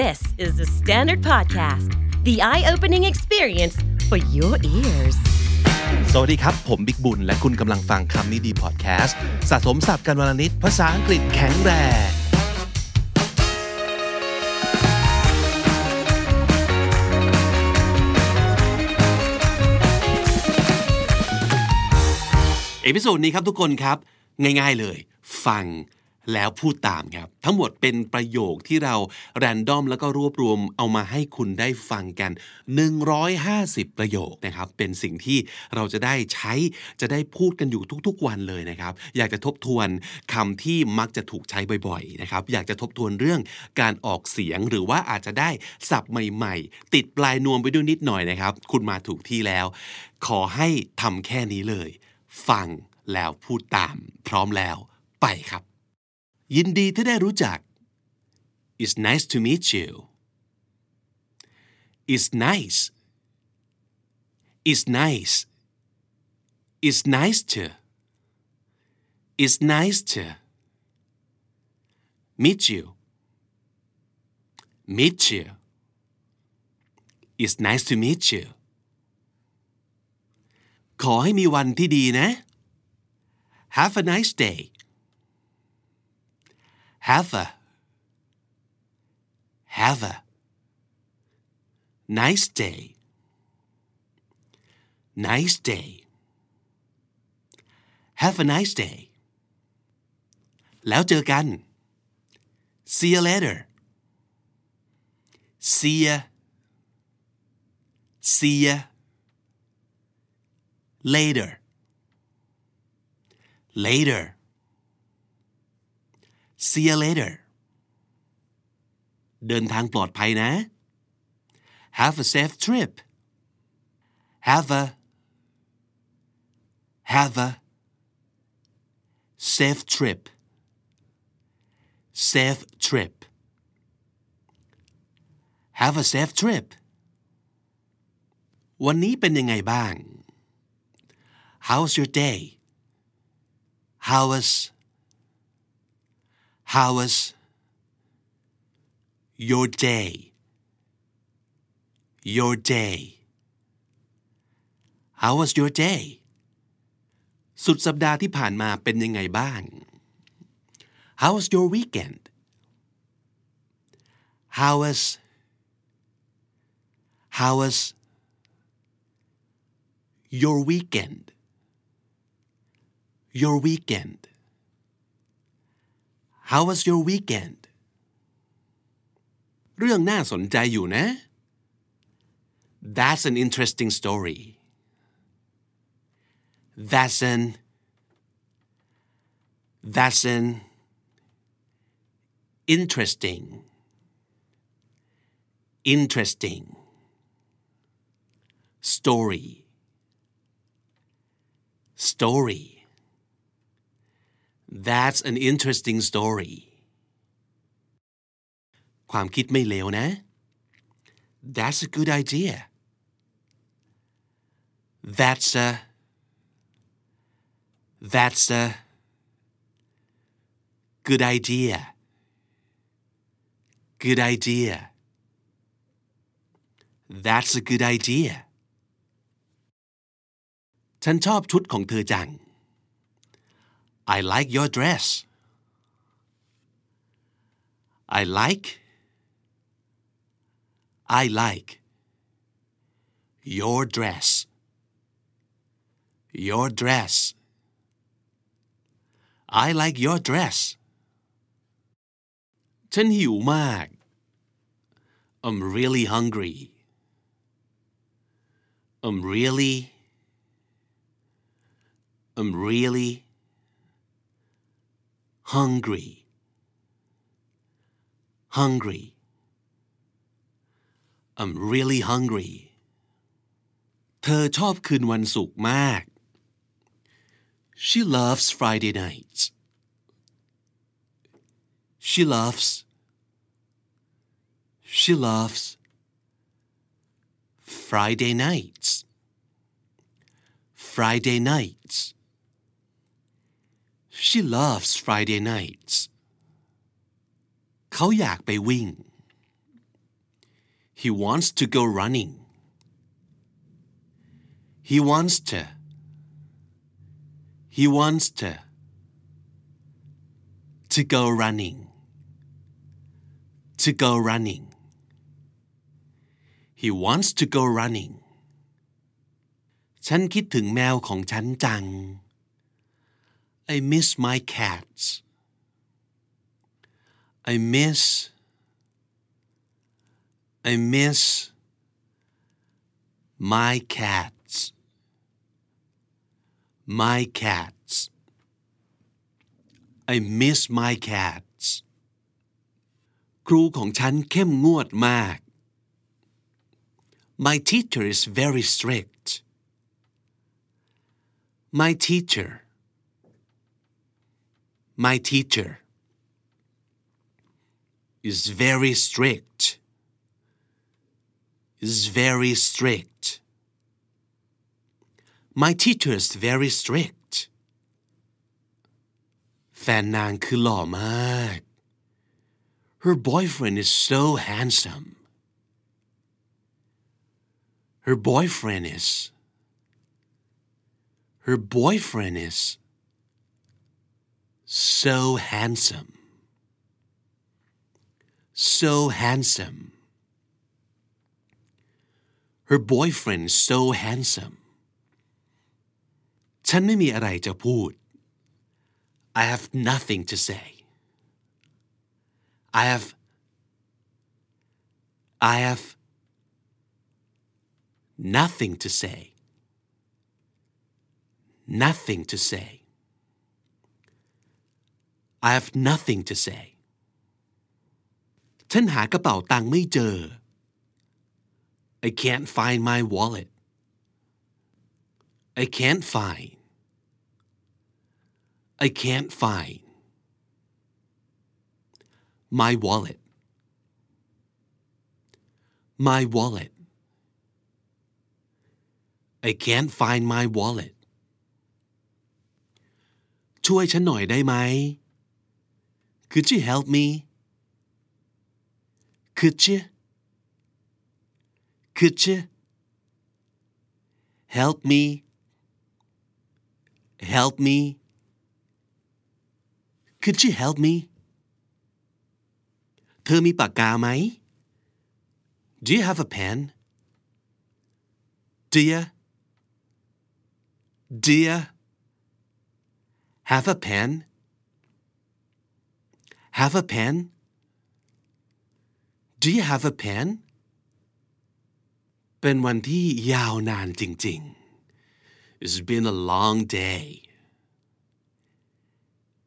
This is the Standard Podcast, the eye opening experience for your ears. สวัสดีครับ ผมบิ๊กบุญ และคุณกำลังฟังคำนี้ดีพอดแคสต์สะสมสับกันวลนิดภาษาอังกฤษแข็งแรงเอพิโซดนี้ครับทุกคนครับ ง่ายๆเลย ฟัง แล้วพูดตามครับ ทั้งหมดเป็นประโยคที่เราแรนดอมแล้วก็รวบรวมเอามาให้คุณได้ฟังกัน 150 ประโยคนะครับ เป็นสิ่งที่เราจะได้ใช้จะได้พูดกันอยู่ทุกๆวันเลยนะครับ อยากจะทบทวนคำที่มักจะถูกใช้บ่อยๆนะครับ อยากจะทบทวนเรื่องการออกเสียงหรือว่าอาจจะได้ศัพท์ใหม่ ๆ ติดปลายนวมไปด้วยนิดหน่อยนะครับ คุณมาถูกที่แล้ว ขอให้ทำแค่นี้เลย ฟังแล้วพูดตาม พร้อมแล้วไปครับ ยินดีที่ได้รู้จัก It's nice to meet you. It's nice. It's nice. It's nice to. It's nice to meet you. Meet you. It's nice to meet you. ขอให้มีวันที่ดีนะ Have a nice day have a have a nice day nice day have a nice day แล้วเจอกัน see you later see ya see ya later later see you later. เดินทางปลอดภัยนะ have a safe trip. Have a have a safe trip. Safe trip. Have a safe trip. วันนี้เป็นยังไงบ้าง? How's your day? How was how was your day your day how was your day สุดสัปดาห์ที่ผ่านมาเป็นยังไงบ้าง how was your weekend how was how was your weekend your weekend How was your weekend เรื่องน่าสนใจอยู่นะ That's an interesting story That's an That's an interesting interesting story story That's an interesting story ความคิดไม่เลวนะ That's a good idea That's a That's a good idea Good idea That's a good idea ฉันชอบชุดของเธอจัง I like your dress. I like I like your dress. Your dress. I like your dress. ฉันหิวมาก I'm really hungry. I'm really I'm really hungry hungry I'm really hungry เธอชอบคืนวันศุกร์มาก She loves Friday nights She loves She loves Friday nights Friday nights She loves Friday nights เขาอยากไปวิ่ง he wants to go running he wants to he wants to to go running to go running he wants to go running ฉันคิดถึงแมวของฉันจัง I miss my cats I miss I miss my cats my cats I miss my cats ครูของฉันเข้มงวดมาก My teacher is very strict my teacher my teacher is very strict is very strict my teacher is very strict แฟนนางคือหล่อมาก her boyfriend is so handsome her boyfriend is her boyfriend is so handsome so handsome her boyfriend is so handsome ฉันไม่มีอะไรจะพูด I have nothing to say I have I have nothing to say nothing to say I have nothing to say ฉันหากระเป๋าตังค์ไม่เจอ I can't find my wallet I can't find I can't find my wallet my wallet I can't find my wallet ช่วยฉันหน่อยได้ไหม Could you help me Could you Could you help me help me Could you help me เธอมีปากกาไหม Do you have a pen Do you Do you have a pen Have a pen Do you have a pen เป็นวันที่ยาวนานจริงๆ It's been a long day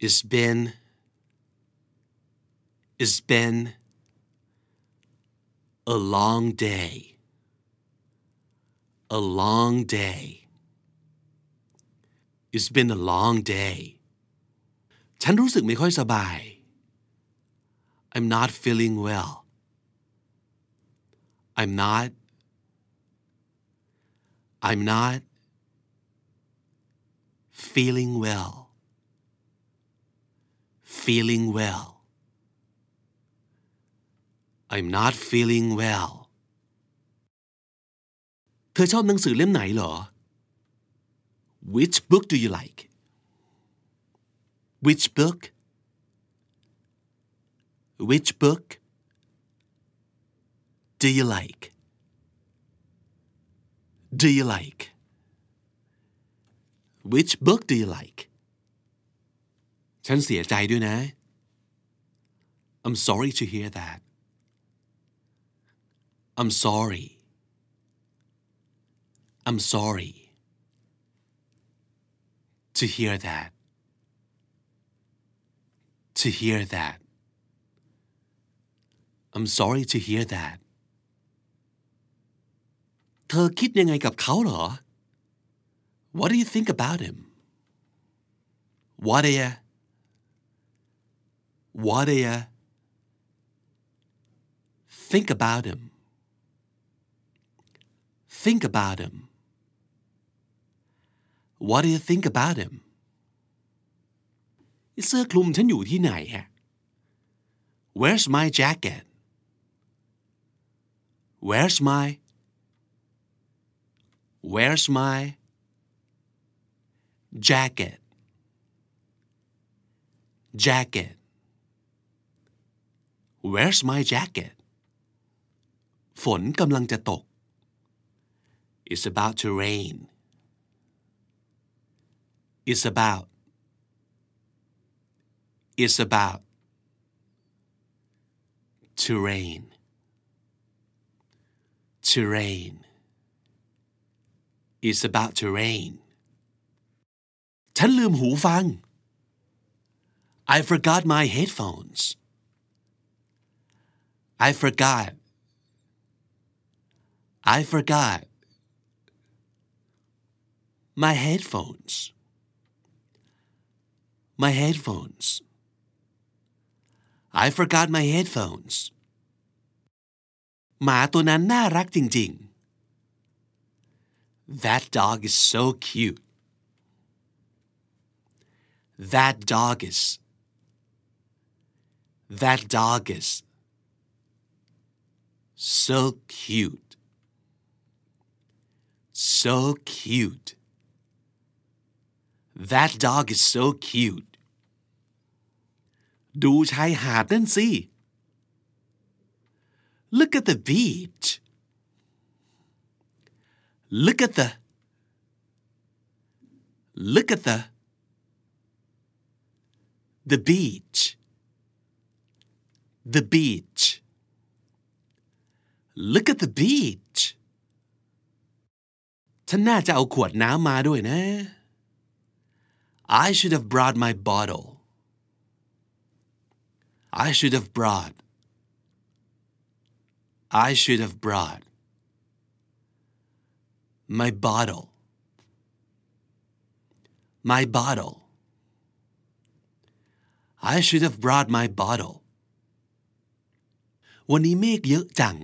It's been It's been a long day a long day It's been a long day ฉันรู้สึกไม่ค่อยสบาย I'm not feeling well I'm not I'm not feeling well feeling well I'm not feeling well เธอชอบหนังสือเล่มไหนเหรอ Which book do you like Which book Which book do you like Do you like Which book do you like ฉันเสียใจด้วยนะ I'm sorry to hear that I'm sorry I'm sorry to hear that to hear that I'm sorry to hear that เธอคิดยังไงกับเขาเหรอ What do you think about him What do you What do you think about him Think about him What do you think about him เสื้อคลุมฉันอยู่ที่ไหนฮะ Where's my jacket Where's my Where's my jacket jacket Where's my jacket ฝนกำลังจะตก It's about to rain It's about It's about to rain to rain It's about to rain ฉันลืมหูฟัง I forgot my headphones I forgot I forgot my headphones my headphones I forgot my headphones หมาตัวนั้นน่ารักจริงๆ That dog is so cute That dog is That dog is so cute so cute That dog is so cute ดูชายหาดนั่นสิ Look at the beach Look at the Look at the the beach the beach Look at the beach ฉันน่าจะเอาขวดน้ำมาด้วยนะ I should have brought my bottle I should have brought I should have brought my bottle my bottle I should have brought my bottle วันนี้เมฆเยอะจัง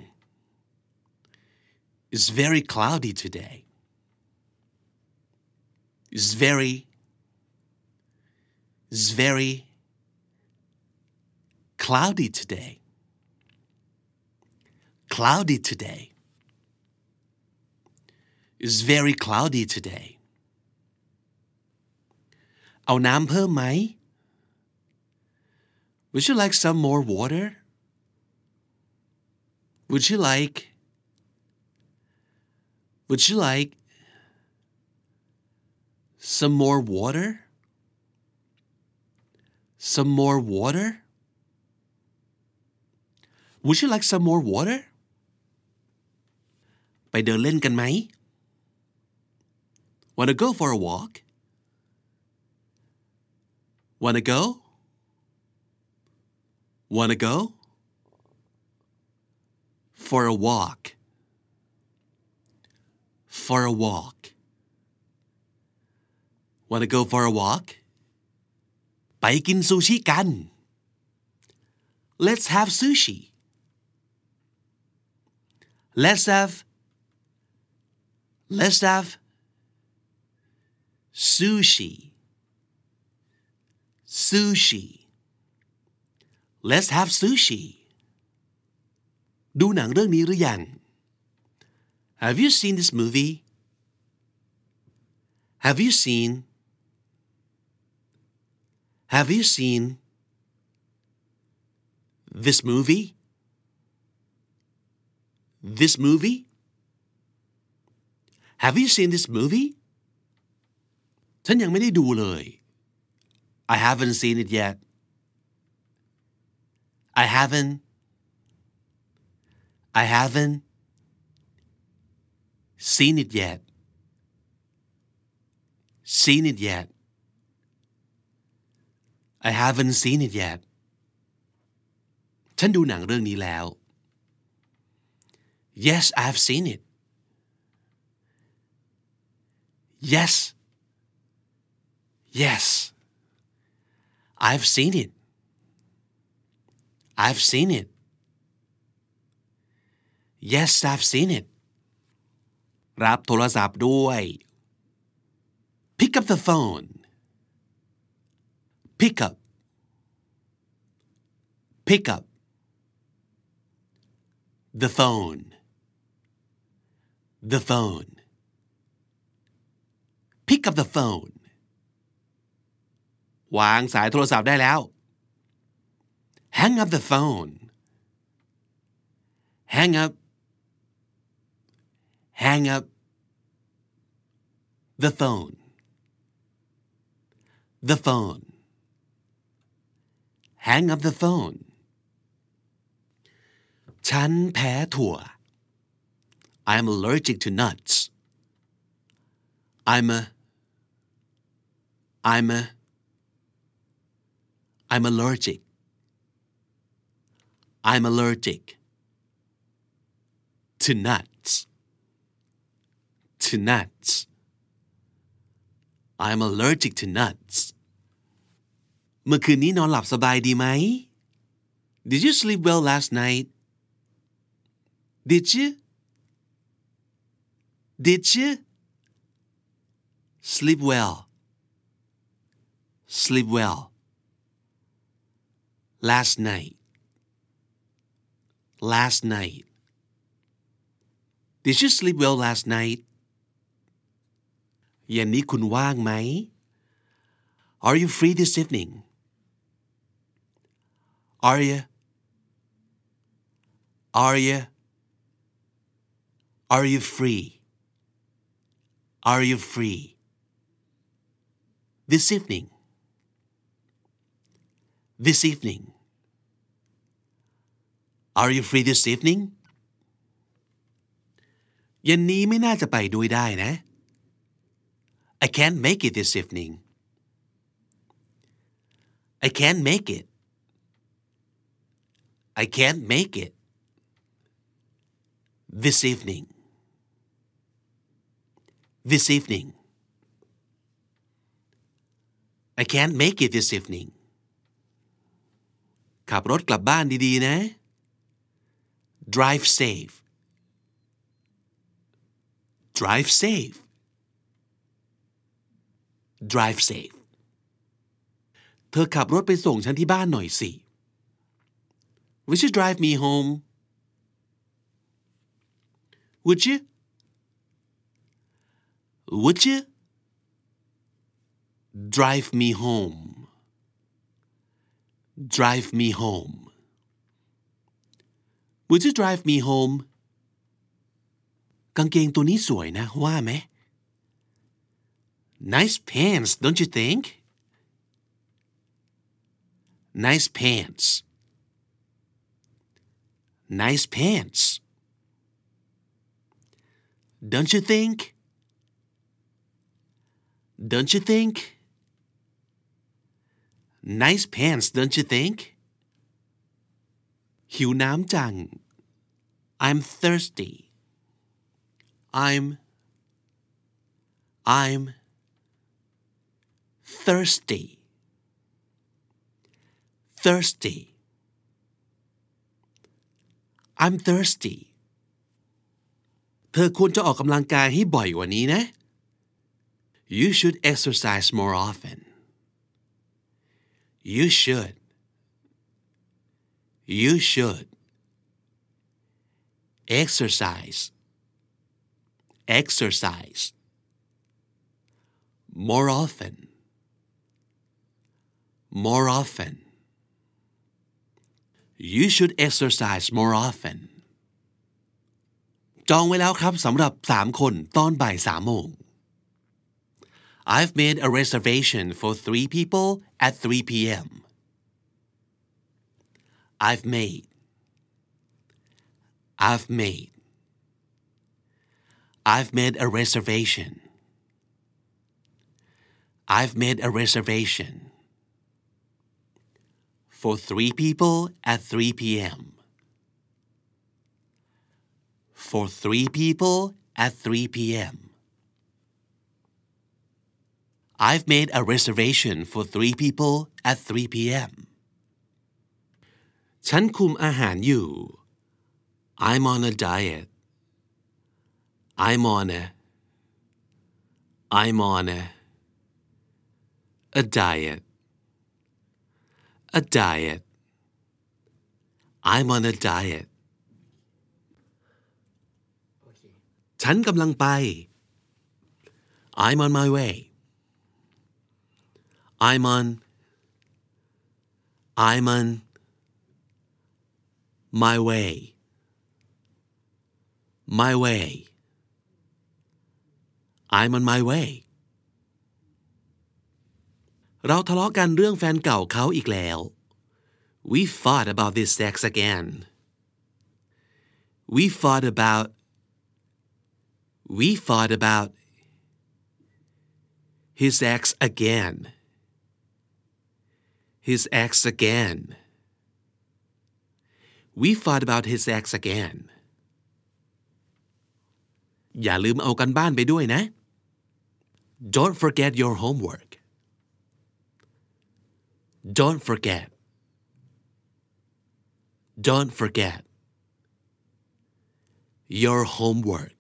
It's very cloudy today It's very It's very cloudy today cloudy today It's very cloudy today เอาน้ำเพิ่มไหม Would you like some more water Would you like Would you like some more water some more water Would you like some more water ไปเดินเล่นกันไหม Wanna go for a walk Wanna go Wanna go for a walk for a walk Wanna go for a walk ไปกินซูชิกัน Let's have sushi Let's have Let's have sushi sushi Let's have sushi ดูหนังเรื่องนี้หรือยัง Have you seen this movie Have you seen Have you seen this movie This movie Have you seen this movie ฉันยังไม่ได้ดูเลย I haven't seen it yet I haven't I haven't seen it yet seen it yet I haven't seen it yet ฉันดูหนังเรื่องนี้แล้ว Yes I've seen it Yes Yes I've seen it I've seen it Yes I've seen it รับโทรศัพท์ด้วย Pick up the phone Pick up Pick up the phone the phone pick up the phone วางสายโทรศัพท์ได้แล้ว hang up the phone hang up hang up the phone the phone hang up the phone ฉันแพ้ถั่ว I'm allergic to nuts I'm a I'm a I'm allergic I'm allergic to nuts to nuts I'm allergic to nuts เมื่อคืนนี้นอนหลับสบายดีไหม Did you sleep well last night Did you Did you sleep well sleep well last night last night Did you sleep well last night เย็นนี้คุณว่างไหม Are you free this evening Are you Are you Are you free Are you free this evening this evening Are you free this evening เย็นนี้ไม่น่าจะไปด้วยได้นะ I can't make it this evening I can't make it I can't make it this evening this evening I can't make it this evening ขับรถกลับบ้านดีๆนะ drive safe drive safe drive safe เธอขับรถไปส่งฉันที่บ้านหน่อยสิ Would you drive me home Would you Would you drive me home drive me home Would you drive me home กางเกงตัวนี้สวยนะว่าไหม Nice pants don't you think Nice pants Nice pants Don't you think Don't you think Nice pants don't you think หิวน้ำจัง I'm thirsty I'm I'm thirsty thirsty I'm thirsty เธอควรจะออกกำลังกายให้บ่อยกว่านี้นะ You should exercise more often You should You should exercise exercise more often more often you should exercise more often จองไว้แล้วครับสำหรับสามคนตอนบ่ายสามโมง I've made a reservation for three people at 3 p.m. I've made I've made I've made a reservation I've made a reservation for three people at 3 p.m. For three people at 3 p.m. I've made a reservation for three people at 3 p.m. ฉันคุมอาหารอยู่ I'm on a diet I'm on a I'm on a a diet a diet I'm on a diet ฉันกำลังไป I'm on my way I'm on I'm on my way my way I'm on my way เราทะเลาะกันเรื่องแฟนเก่าเขาอีกแล้ว We fought about this sex again We fought about We fought about his ex again his ex again We fought about his ex again อย่าลืมเอากันบ้านไปด้วยนะ Don't forget your homework Don't forget Don't forget your homework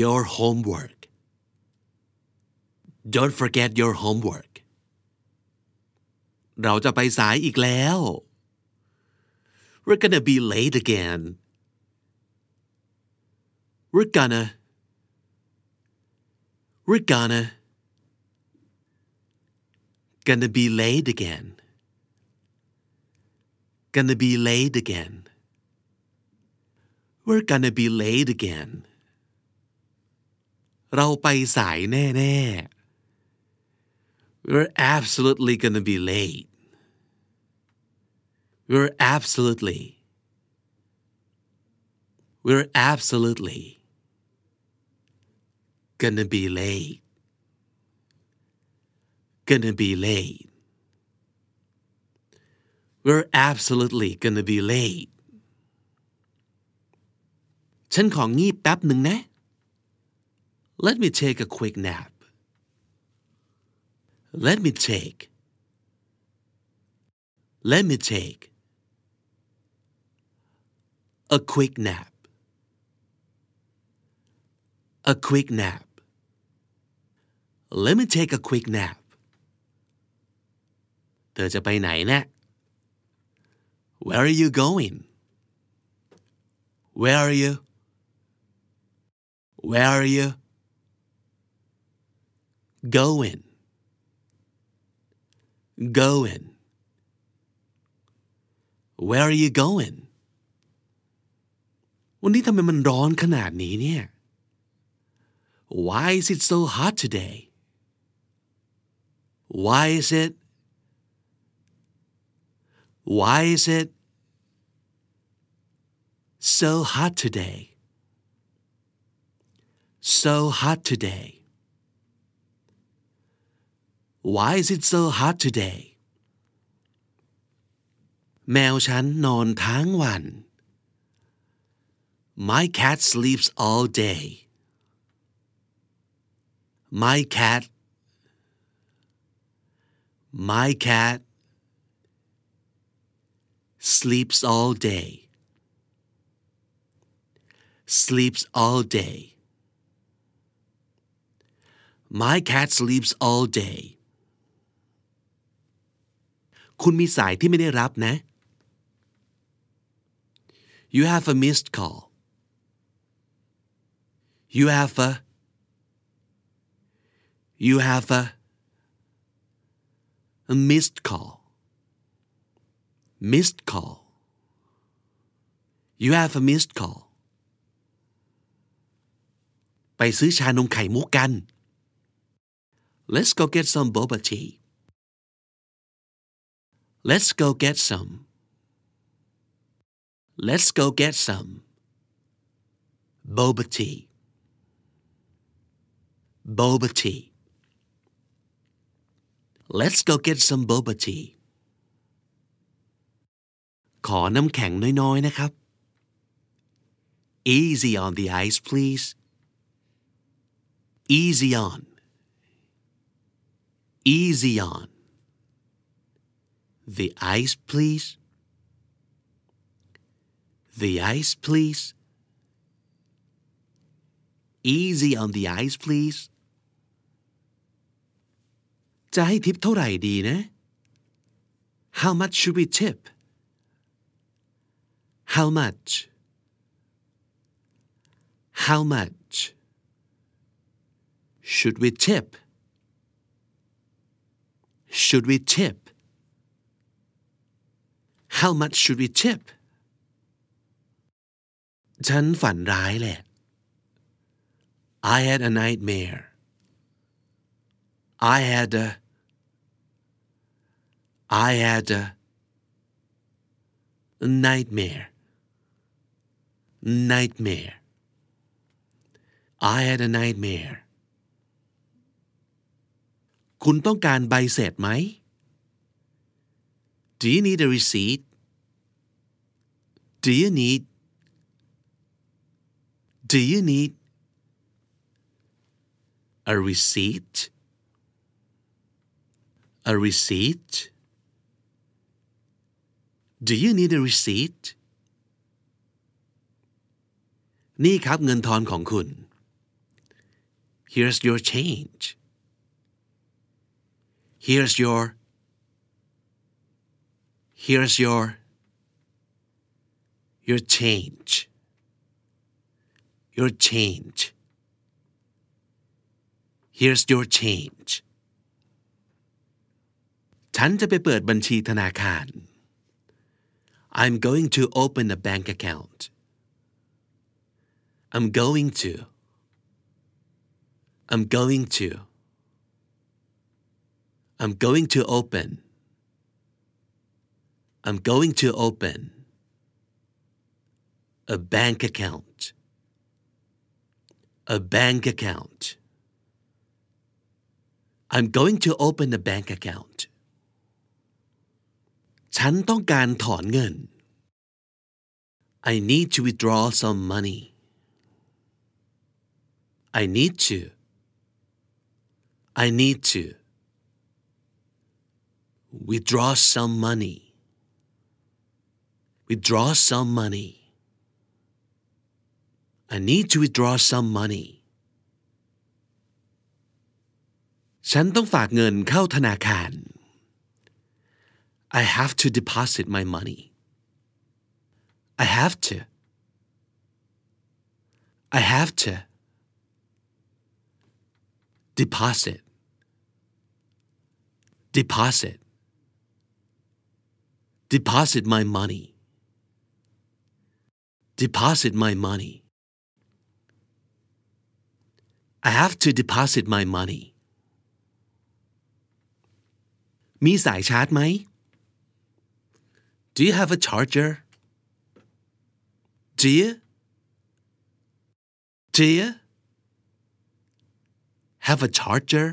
your homework Don't forget your homework เราจะไปสายอีกแล้ว We're gonna be late again We're gonna We're gonna gonna be late again gonna be late again We're gonna be late again เราไปสายแน่ ๆ We're absolutely gonna be late We're absolutely We're absolutely gonna be late gonna be late We're absolutely gonna be late ฉันของงีบแป๊บหนึ่งนะ Let me take a quick nap Let me take Let me take a quick nap a quick nap Let me take a quick nap เธอจะไปไหนนะ Where are you going Where are you Where are you going going Where are you going วันนี้ทำไมมันร้อนขนาดนี้เนี่ย Why is it so hot today Why is it Why is it so hot today so hot today Why is it so hot today แมวฉันนอนทั้งวัน My cat sleeps all day My cat My cat sleeps all day sleeps all day My cat sleeps all day คุณมีสายที่ไม่ได้รับนะ You have a missed call You have a You have a a missed call missed call You have a missed call ไปซื้อชานมไข่มุกกัน Let's go get some boba tea Let's go get some Let's go get some boba tea boba tea Let's go get some boba tea ขอน้ำแข็งน้อยๆนะครับ Easy on the ice please Easy on Easy on The ice please The ice please Easy on the ice please จะให้ทิปเท่าไหร่ดีนะ How much should we tip How much how much should we tip should we tip How much should we tip ฉันฝันร้ายแหละ I had a nightmare I had a I had a nightmare nightmare I had a nightmare คุณต้องการใบเสร็จไหม Do you need a receipt Do you need Do you need a receipt a receipt Do you need a receipt นี่ครับเงินทอนของคุณ Here's your change Here's your here's your your change. Your change. Here's your change. ฉันจะไปเปิดบัญชีธนาคาร. I'm going to open a bank account. I'm going to. I'm going to. I'm going to open I'm going to open a bank account a bank account I'm going to open a bank account ฉันต้องการถอนเงิน I need to withdraw some money I need to I need to withdraw some money withdraw some money I need to withdraw some money ฉันต้องฝากเงินเข้าธนาคาร I have to deposit my money I have to I have to deposit deposit deposit my money deposit my money I have to deposit my money มีสายชาร์จไหม Do you have a charger Do you Do you have a charger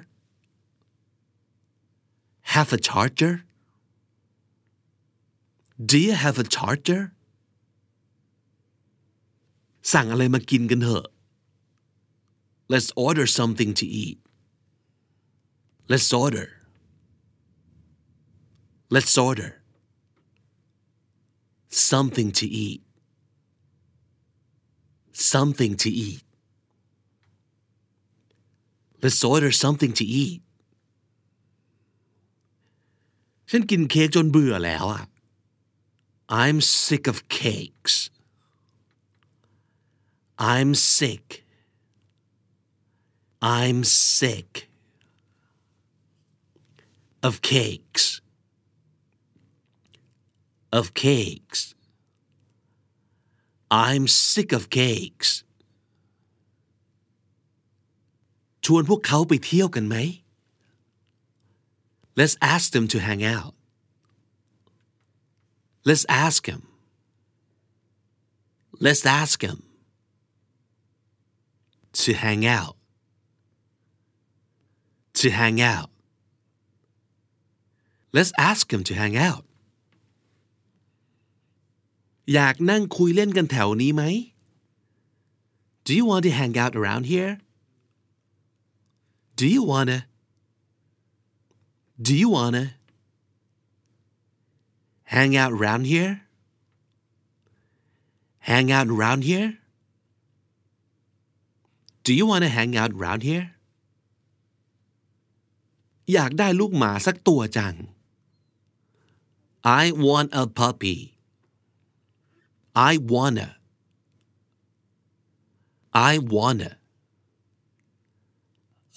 Have a charger Do you have a charger สั่งอะไรมากินกันเถอะ Let's order something to eat Let's order Let's order something to eat. Something to eat. Let's order something to eat. ฉันกินเค้กจนเบื่อแล้วอ่ะ I'm sick of cakes. I'm sick. I'm sick of cakes. Of cakes. I'm sick of cakes. ชวนพวกเขาไปเที่ยวกันไหม Let's ask them to hang out. Let's ask him. Let's ask him to hang out. To hang out. Let's ask him to hang out. อยากนั่งคุยเล่นกันแถวนี้ไหม Do you want to hang out around here? Do you wanna Do you wanna hang out around here? Hang out around here? Do you wanna hang out around here? อยากได้ลูกหมาสักตัวจัง I want a puppy. I wanna. I wanna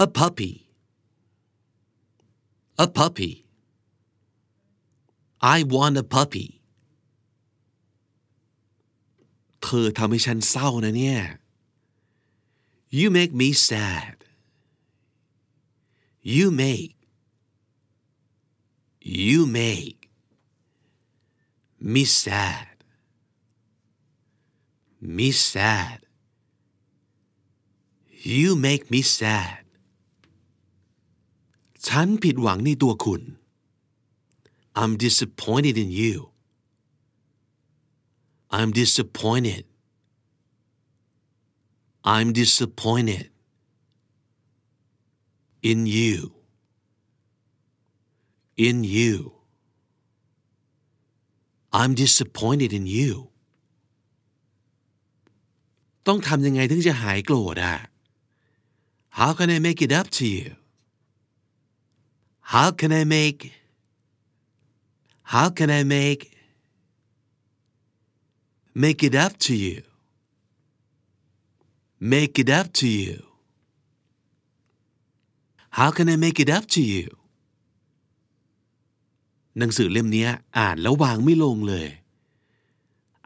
a puppy a puppy I want a puppy เธอทำให้ฉันเศร้านะเนี่ย You make me sad You make You make me sad me sad You make me sad ฉันผิดหวังในตัวคุณ I'm disappointed in you I'm disappointed I'm disappointed in you in you I'm disappointed in you ต้องทำยังไงถึงจะหายโกรธอ่ะ How can I make it up to you How can I make How can I make make it up to you make it up to you How can I make it up to you หนังสือเล่มนี้อ่านแล้ววางไม่ลงเลย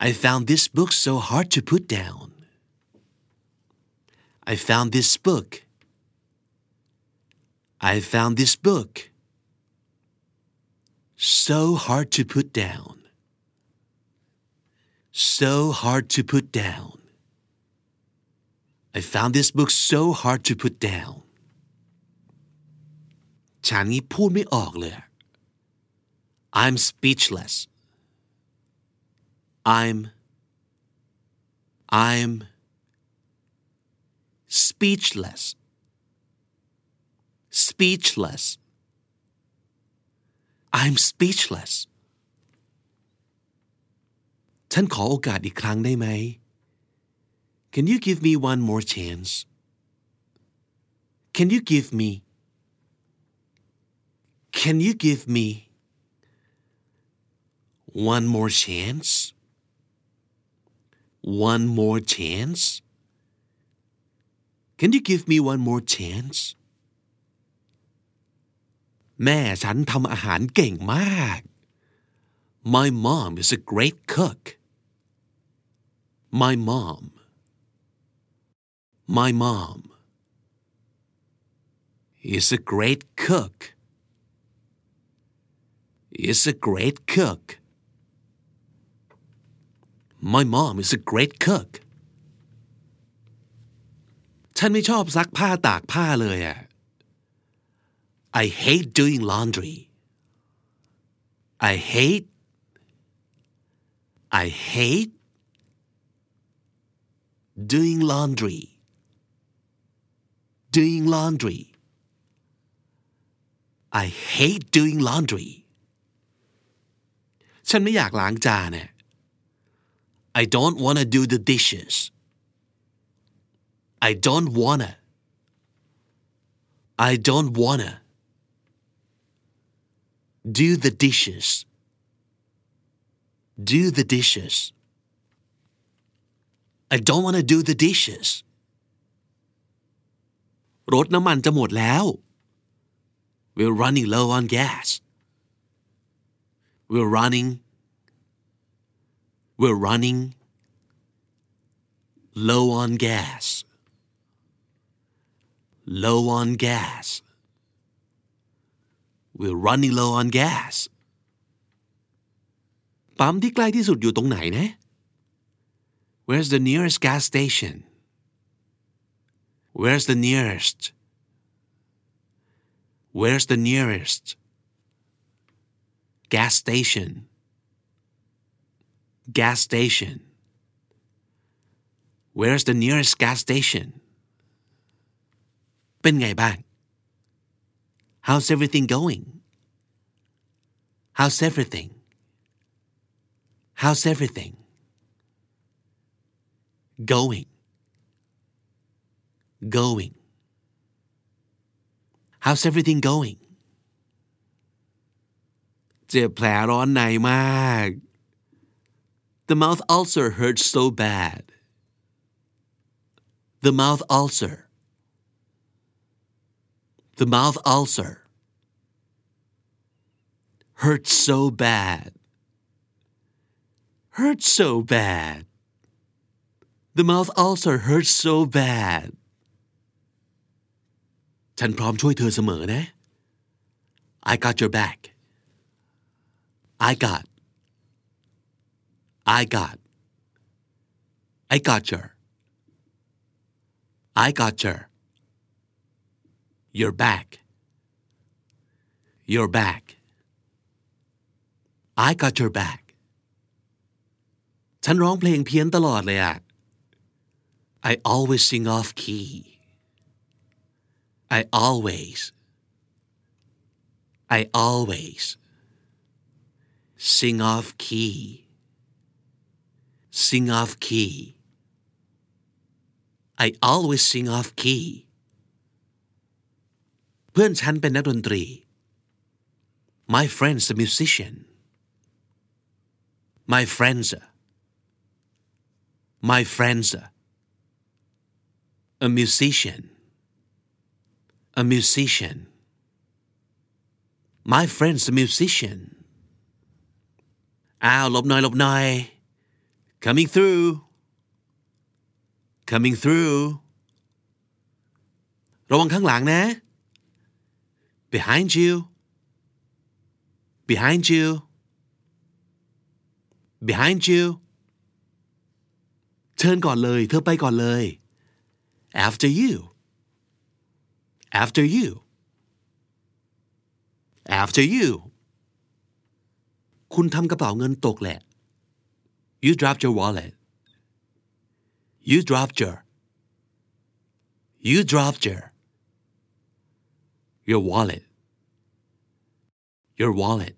I found this book so hard to put down I found this book I found this book so hard to put down so hard to put down I found this book so hard to put down ฉันนี้พูดไม่ออกเลย I'm speechless I'm I'm speechless speechless I'm speechless ฉันขอโอกาสอีกครั้งได้ไหม Can you give me one more chance Can you give me Can you give me one more chance one more chance Can you give me one more chance แม่ฉันทำอาหารเก่งมาก My mom is a great cook My mom My mom is a great cook is a great cook My mom is a great cook ฉันไม่ชอบซักผ้าตากผ้าเลยอะ I hate doing laundry I hate I hate doing laundry doing laundry I hate doing laundry ฉันไม่อยากล้างจานเนี่ย I don't want to do the dishes I don't wanna I don't wanna do the dishes do the dishes I don't want to do the dishes รถน้ำมันจะหมดแล้ว We're running low on gas We're running We're running low on gas low on gas We're running low on gas ปั๊มที่ใกล้ที่สุดอยู่ตรงไหนนะ Where's the nearest gas station Where's the nearest Where's the nearest gas station gas station Where's the nearest gas station เป็นไงบ้าง How's everything going How's everything How's everything going going How's everything going เจ็บแผลร้อนในมาก The mouth ulcer hurts so bad the mouth ulcer the mouth ulcer hurt so bad hurt so bad the mouth ulcer hurts so bad ฉันพร้อมช่วยเธอเสมอนะ I got your back I got I got I got your I got your your back your back I got your back ฉันร้องเพลงเพี้ยนตลอดเลยอะ I always sing off key I always I always sing off key sing off key I always sing off key เพื่อนฉันเป็นนักดนตรี My friend's a musician My friends My friends a musician a musician my friend's a musician อ้าวหลบหน่อยหลบหน่อย coming through coming through ระวังข้างหลังนะ behind you behind you behind you เชิญก่อนเลย เธอไปก่อนเลย after you After you after you คุณทำกระเป๋าเงินตกแหละ you dropped your wallet you dropped your you dropped your your wallet your wallet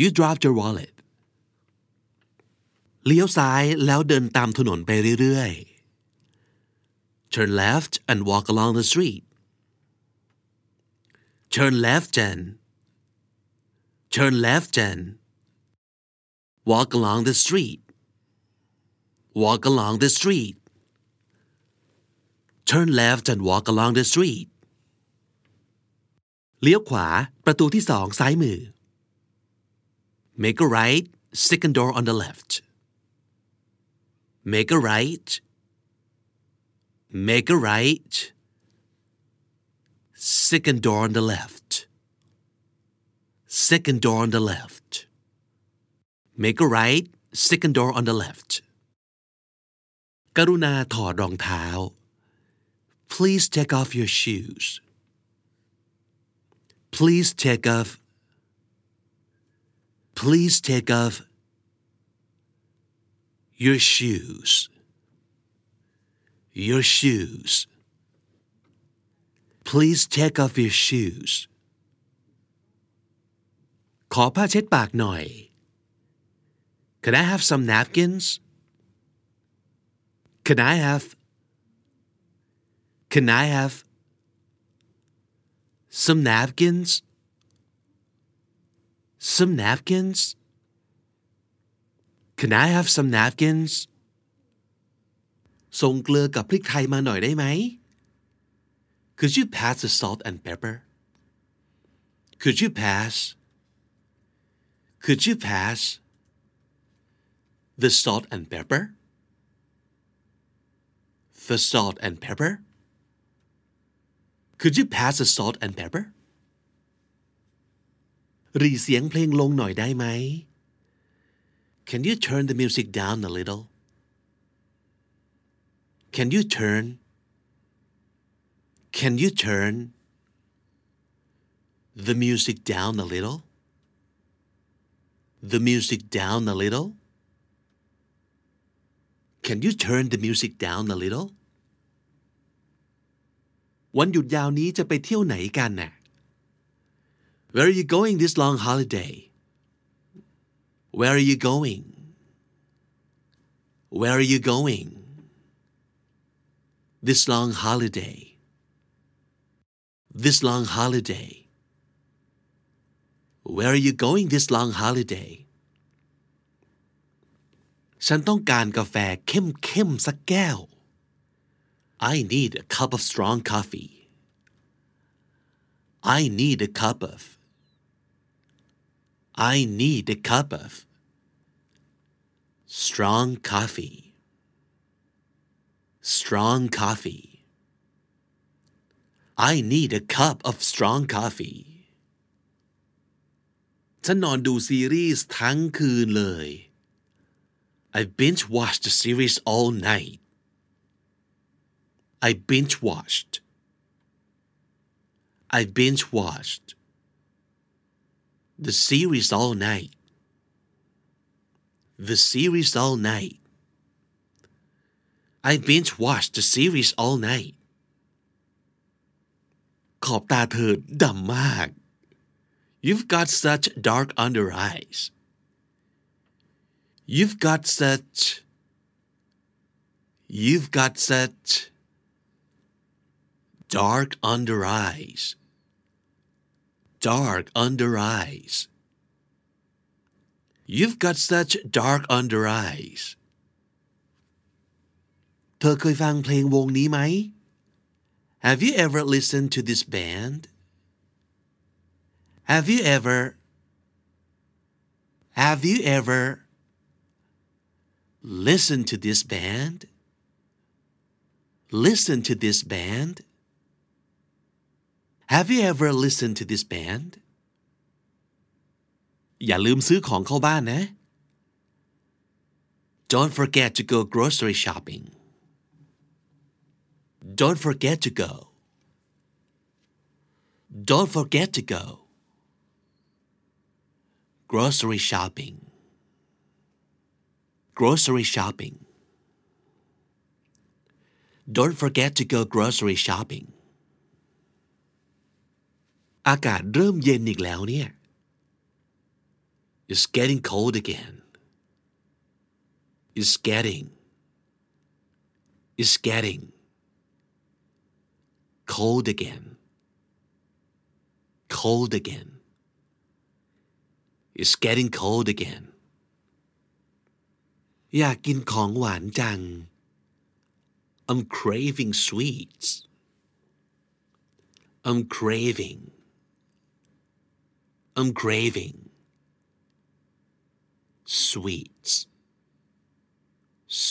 you dropped your wallet เลี้ยวซ้ายแล้วเดินตามถนนไปเรื่อยๆ turn left and walk along the street turn left and turn left and walk along the street walk along the street turn left and walk along the street เลี้ยวขวาประตูที่สองซ้ายมือ make a right second door on the left make a right make a right second door on the left second door on the left make a right second door on the left กรุณาถอดรองเท้า please take off your shoes please take off please take off your shoes your shoes please take off your shoes ขอผ้าเช็ดปากหน่อย Can I have some napkins Can I have Can I have some napkins some napkins Can I have some napkins ส่งเกลือกับพริกไทยมาหน่อยได้ไหม Could you pass the salt and pepper Could you pass Could you pass the salt and pepper the salt and pepper Could you pass the salt and pepper รีเสียงเพลงลงหน่อยได้ไหม Can you turn the music down a little Can you turn Can you turn the music down a little the music down a little Can you turn the music down a little วันหยุดยาวนี้จะไปเที่ยวไหนกันน่ะ Where are you going this long holiday Where are you going Where are you going this long holiday this long holiday Where are you going this long holiday ฉันต้องการกาแฟเข้มๆสักแก้ว I need a cup of strong coffee I need a cup of I need a cup of strong coffee strong coffee I need a cup of strong coffee ฉันนอนดูซีรีส์ทั้งคืนเลย I binge watched the series all night I binge watched I binge watched the series all night the series all night I binge watched the series all night ขอบตาเธอดำมาก You've got such dark under eyes You've got such You've got such dark under eyes dark under eyes You've got such dark under eyes เธอเคยฟังเพลงวงนี้ไหม Have you ever listened to this band Have you ever Have you ever listened to this band Listen to this band Have you ever listened to this band อย่าลืมซื้อของเข้าบ้านนะ Don't forget to go grocery shopping Don't forget to go Don't forget to go grocery shopping grocery shopping Don't forget to go grocery shopping อากาศเริ่มเย็นอีกแล้วเนี่ย It's getting cold again It's getting It's getting cold again cold again It's getting cold again อยากกินของหวานจัง I'm craving sweets I'm craving I'm craving sweets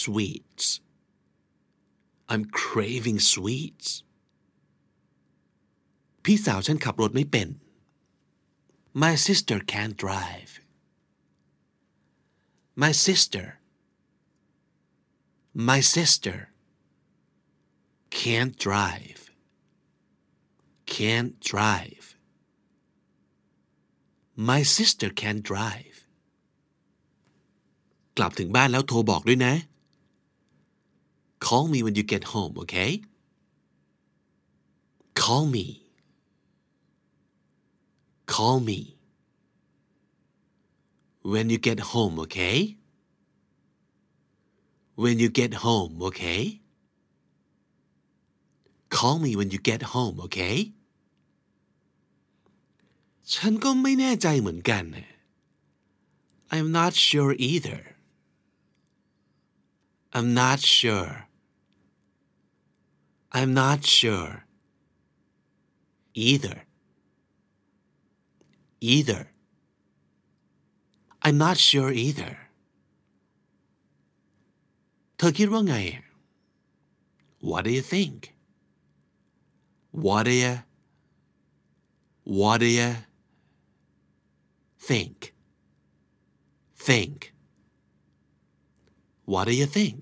sweets I'm craving sweets พี่สาวฉันขับรถไม่เป็น My sister can't drive My sister My sister can't drive can't drive My sister can't drive กลับถึงบ้านแล้วโทรบอกด้วยนะ Call me when you get home okay Call me Call me when you get home okay when you get home okay Call me when you get home okay ฉันก็ไม่แน่ใจเหมือนกัน I'm not sure either I'm not sure I'm not sure either either I'm not sure either เธอคิดว่าไง What do you think What do you What do you think think What do you think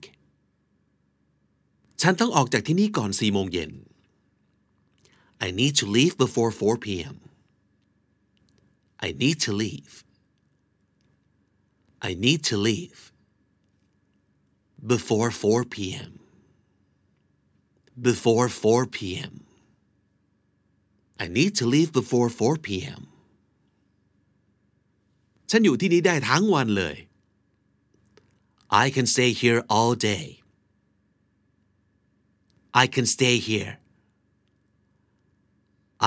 ฉันต้องออกจากที่นี่ก่อน4โมงเย็น I need to leave before 4 p.m. I need to leave I need to leave before 4 p.m. before 4 p.m. I need to leave before 4 p.m. ฉันอยู่ที่นี้ได้ทั้งวันเลย I can stay here all day I can stay here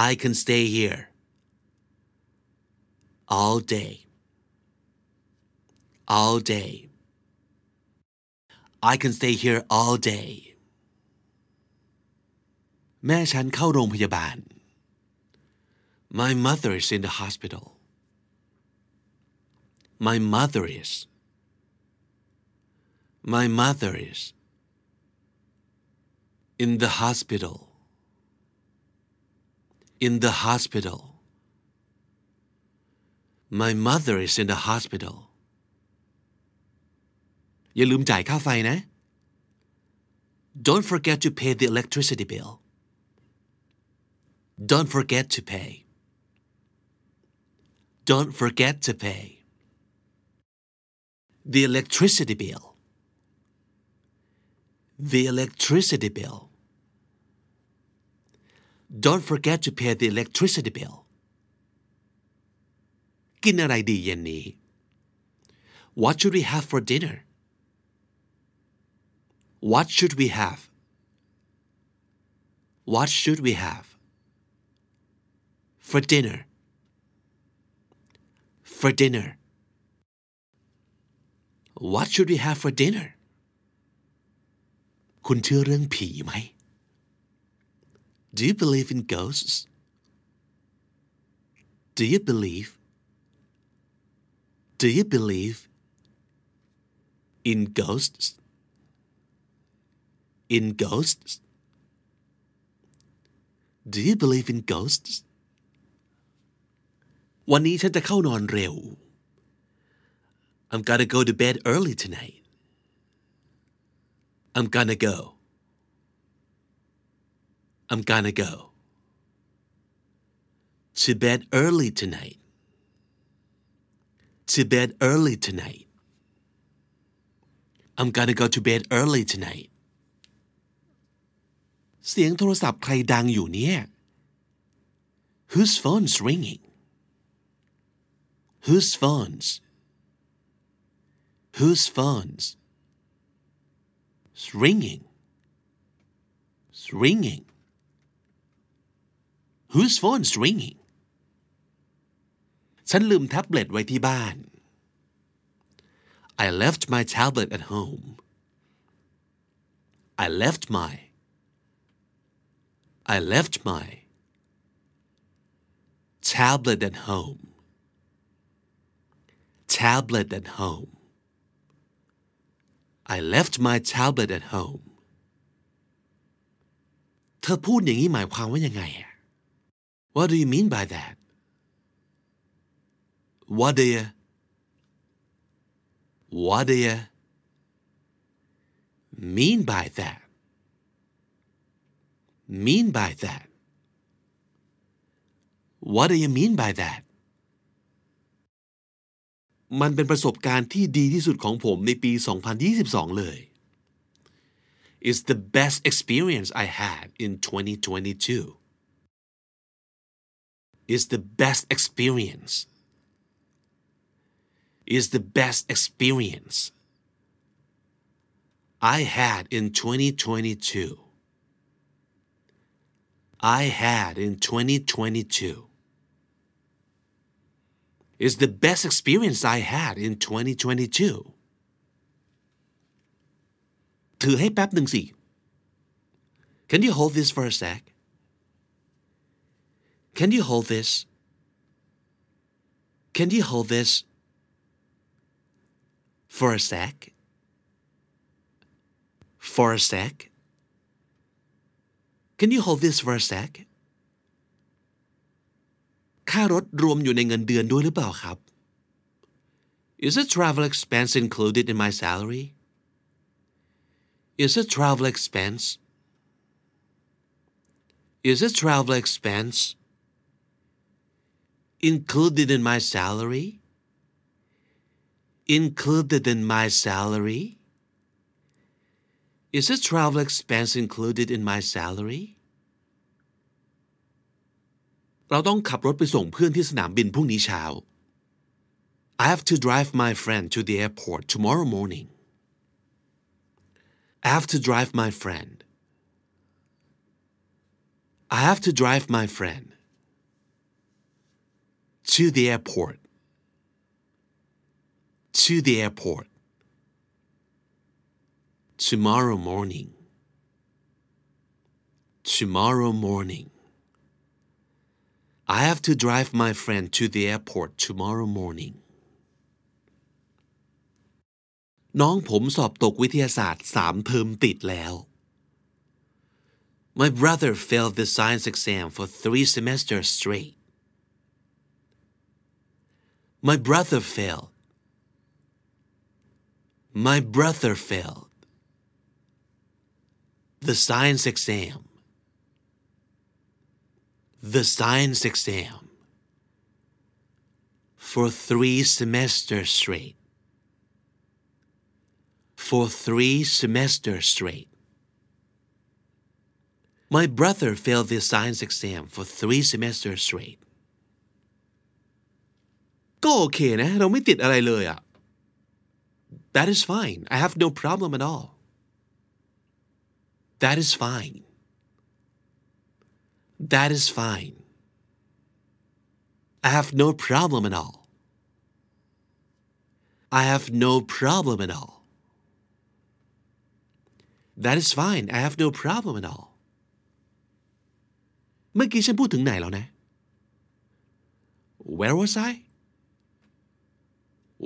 I can stay here all day all day I can stay here all day แม่ฉันเข้าโรงพยาบาล My mother is in the hospital My mother is My mother is in the hospital in the hospital My mother is in the hospital อย่าลืมจ่ายค่าไฟนะ Don't forget to pay the electricity bill Don't forget to pay Don't forget to pay the electricity bill the electricity bill Don't forget to pay the electricity bill กินอะไรดีเย็นนี้ What should we have for dinner What should we have What should we have for dinner for dinner What should we have for dinner คุณเชื่อเรื่องผีไหม Do you believe in ghosts Do you believe Do you believe in ghosts in ghosts Do you believe in ghosts วันนี้ฉันจะเข้านอนเร็ว I'm gonna go to bed early tonight I'm gonna go I'm gonna go to bed early tonight to bed early tonight I'm gonna go to bed early tonight เสียงโทรศัพท์ใครดังอยู่เนี่ย Whose phone's ringing Whose phones Whose phones It's ringing It's ringing Whose phone's ringing ฉันลืมแท็บเล็ตไว้ที่บ้าน I left my tablet at home I left my I left my tablet at home tablet at home I left my tablet at home เธอพูดอย่างนี้หมายความว่ายังไงอะ What do you mean by that What do you What do you mean by that mean by that What do you mean by that มันเป็นประสบการณ์ที่ดีที่สุดของผมในปี 2022 เลย It's the best experience I had in 2022 It's the best experience Is the best experience I had in 2022 I had in 2022 is the best experience I had in 2022 ถือให้แป๊บหนึ่งสิ Can you hold this for a sec Can you hold this Can you hold this for a sec for a sec Can you hold this for a sec ค่ารถรวมอยู่ในเงินเดือนด้วยหรือเปล่าครับ Is a travel expense included in my salary Is a travel expense Is a travel expense included in my salary included in my salary Is a travel expense included in my salary เราต้องขับรถไปส่งเพื่อนที่สนามบินพรุ่งนี้เช้า I have to drive my friend to the airport tomorrow morning I have to drive my friend I have to drive my friend to the airport to the airport tomorrow morning tomorrow morning I have to drive my friend to the airport tomorrow morning น้องผมสอบตกวิทยาศาสตร์สามเทอมติดแล้ว My brother failed the science exam for three semesters straight My brother failed My brother failed the science exam the science exam for three semesters straight for three semesters straight my brother failed the science exam for three semesters straight ก็โอเคนะ เราไม่ติดอะไรเลยอะ That is fine I have no problem at all That is fine That is fine I have no problem at all I have no problem at all That is fine I have no problem at all เมื่อกี้ฉันพูดถึงไหนแล้วนะ Where was I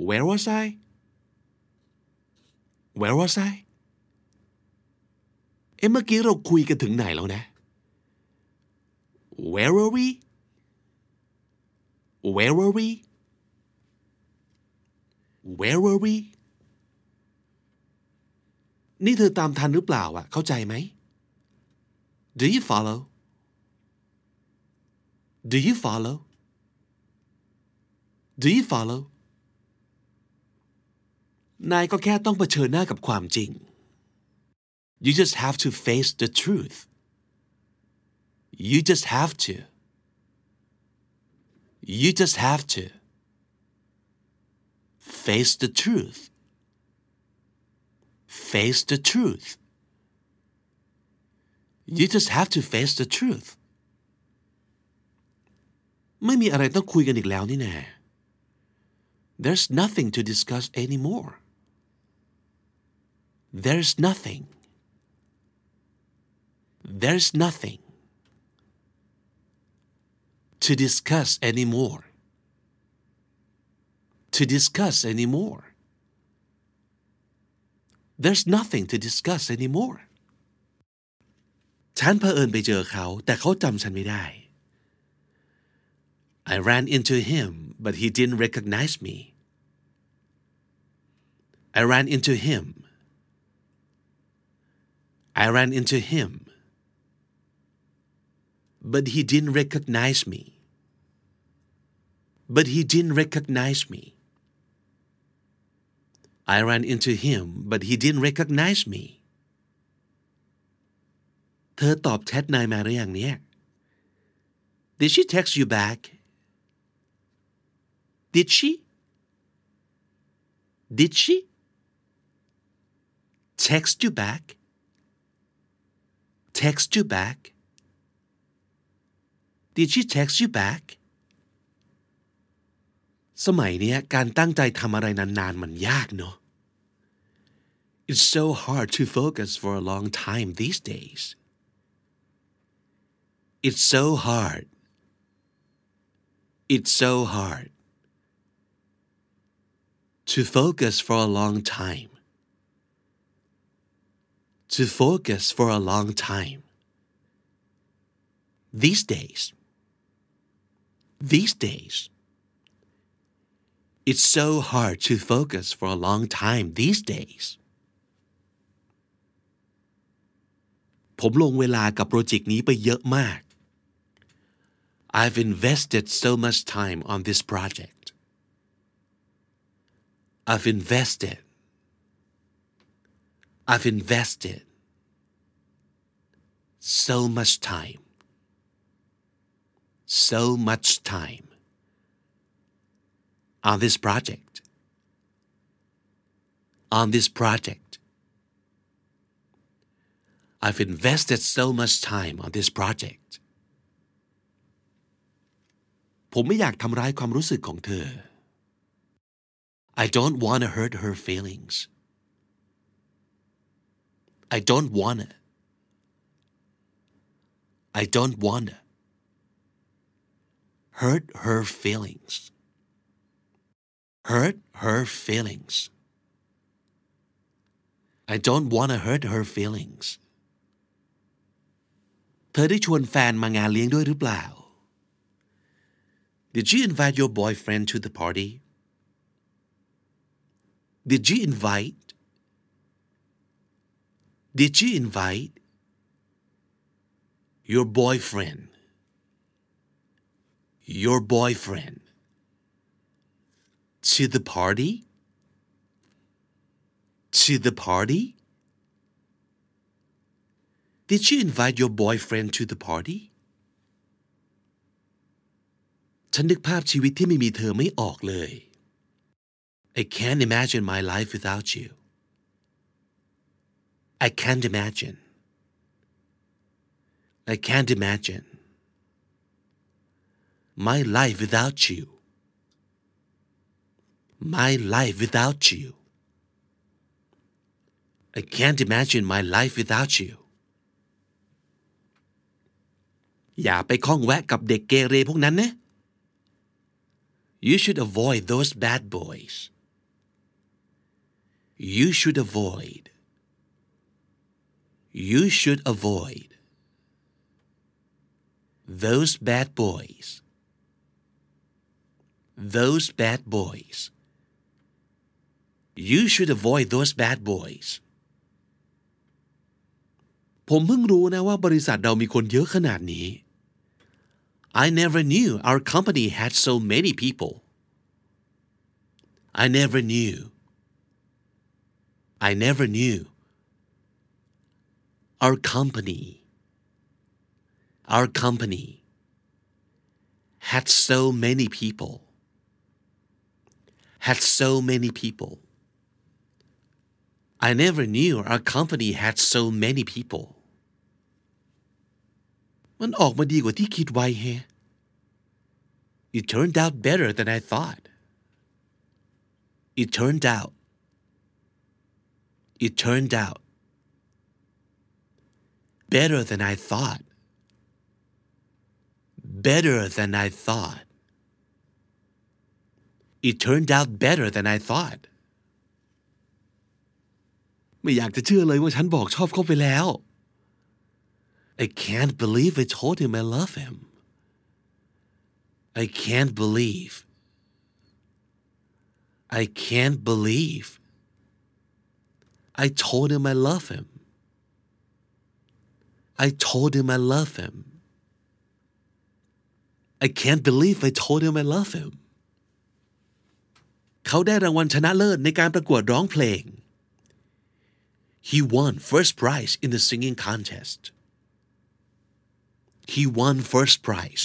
Where was I Where was I เอ๊ะเมื่อกี้เราคุยกันถึงไหนแล้วนะ Where were we Where were we Where were we นี่เธอตามทันหรือเปล่าอะเข้าใจไหม Do you follow Do you follow Do you follow นายก็แค่ต้องเผชิญหน้ากับความจริง You just have to face the truth You just have to You just have to face the truth face the truth You just have to face the truth ไม่มีอะไรต้องคุยกันอีกแล้วนี่แน่ There's nothing to discuss anymore There's nothing There's nothing to discuss anymore to discuss anymore There's nothing to discuss anymore ฉันเผอิญไปเจอเขา แต่เขาจำฉันไม่ได้ I ran into him but he didn't recognize me I ran into him I ran into him but he didn't recognize me but he didn't recognize me I ran into him but he didn't recognize me เธอตอบแชทนายมาหรือยังเนี่ย Did she text you back Did she Did she text you back text you back Did she text you back สมัยเนี้ยการตั้งใจทำอะไรนานๆมันยากเนาะ It's so hard to focus for a long time these days It's so hard It's so hard to focus for a long time to focus for a long time these days these days it's so hard to focus for a long time these days ผมลงเวลากับโปรเจกต์นี้ไปเยอะมาก I've invested so much time on this project I've invested I've invested so much time so much time on this project on this project I've invested so much time on this project ผมไม่อยากทำร้ายความรู้สึกของเธอ I don't want to hurt her feelings I don't want to I don't wanna hurt her feelings hurt her feelings I don't wanna hurt her feelings เธอได้ชวนแฟนมางานเลี้ยงด้วยหรือเปล่า Did you invite your boyfriend to the party Did you invite Did you invite your boyfriend your boyfriend to the party to the party Did you invite your boyfriend to the party ฉันนึกภาพชีวิตที่ไม่มีเธอไม่ออกเลย I can't imagine my life without you I can't imagine I can't imagine my life without you my life without you I can't imagine my life without you อย่าไปข้องแวะกับเด็กเกเรพวกนั้นนะ You should avoid those bad boys You should avoid You should avoid those bad boys those bad boys You should avoid those bad boys ผมเพิ่งรู้นะว่าบริษัทเรามีคนเยอะขนาดนี้ I never knew our company had so many people I never knew I never knew our company our company had so many people had so many people I never knew our company had so many people มันออกมาดีกว่าที่คิดไว้แฮะ It turned out better than I thought It turned out It turned out better than I thought better than I thought It turned out better than I thought ไม่อยากจะเชื่อเลยว่าฉันบอกชอบเขาไปแล้ว I can't believe I told him I love him I can't believe I can't believe I told him I love him I told him I love him I can't believe I told him I love him เขาได้รางวัลชนะเลิศในการประกวดร้องเพลง He won first prize in the singing contest He won first prize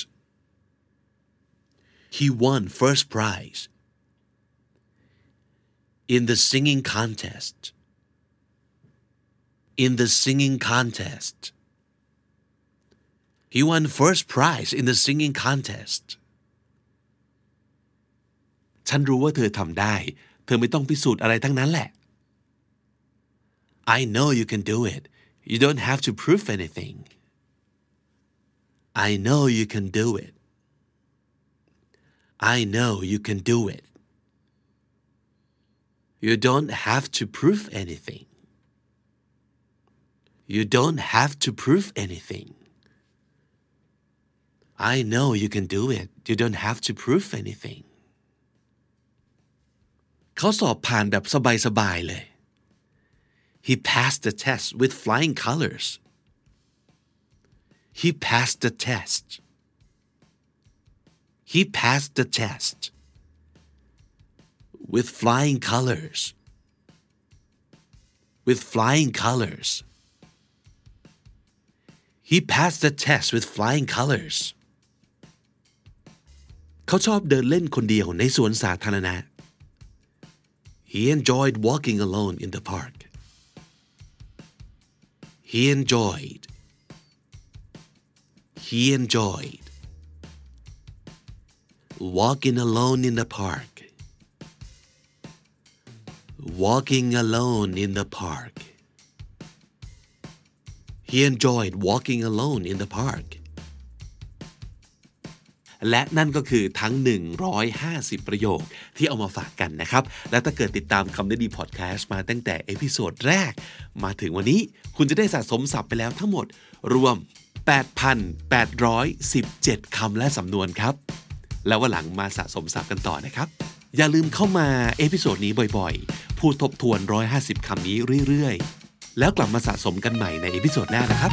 He won first prize in the singing contest in the singing contest He won first prize in the singing contest ฉันรู้ว่าเธอทำได้ เธอไม่ต้องพิสูจน์อะไรทั้งนั้นแหละ I know you can do it you don't have to prove anything I know you can do it I know you can do it you don't have to prove anything you don't have to prove anything I know you can do it you don't have to prove anything เขาสอบผ่านแบบสบายๆเลย He passed the test with flying colors He passed the test He passed the test with flying colors with flying colors He passed the test with flying colors เขาชอบเดินเล่นคนเดียวในสวนสาธารณะ He enjoyed walking alone in the park. He enjoyed. He enjoyed walking alone in the park. Walking alone in the park. He enjoyed walking alone in the park. และนั่นก็คือทั้ง 150 ประโยคที่เอามาฝากกันนะครับ และถ้าเกิดติดตามคำนี้ดีพอดแคสต์มาตั้งแต่เอพิโซดแรก มาถึงวันนี้คุณจะได้สะสมศัพท์ไปแล้วทั้งหมดรวม 8,817 คำและสำนวนครับ แล้ววันหลังมาสะสมศัพท์กันต่อนะครับ อย่าลืมเข้ามาเอพิโซดนี้บ่อยๆ พูดทบทวน 150 คำนี้เรื่อยๆ แล้วกลับมาสะสมกันใหม่ในเอพิโซดหน้านะครับ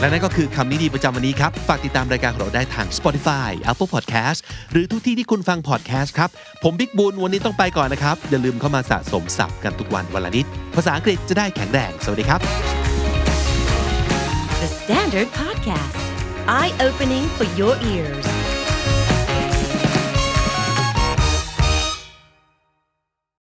และนั่นก็คือคำนี้ดีประจำวันนี้ครับ ฝากติดตามรายการของเราได้ทาง Spotify Apple Podcast หรือทุกที่ที่คุณฟัง podcast ครับ ผมบิ๊กบุญวันนี้ต้องไปก่อนนะครับ อย่าลืมเข้ามาสะสมศัพท์กันทุกวันวันละนิด ภาษาอังกฤษจะได้แข็งแรง สวัสดีครับ The Standard Podcast, eye opening for your ears.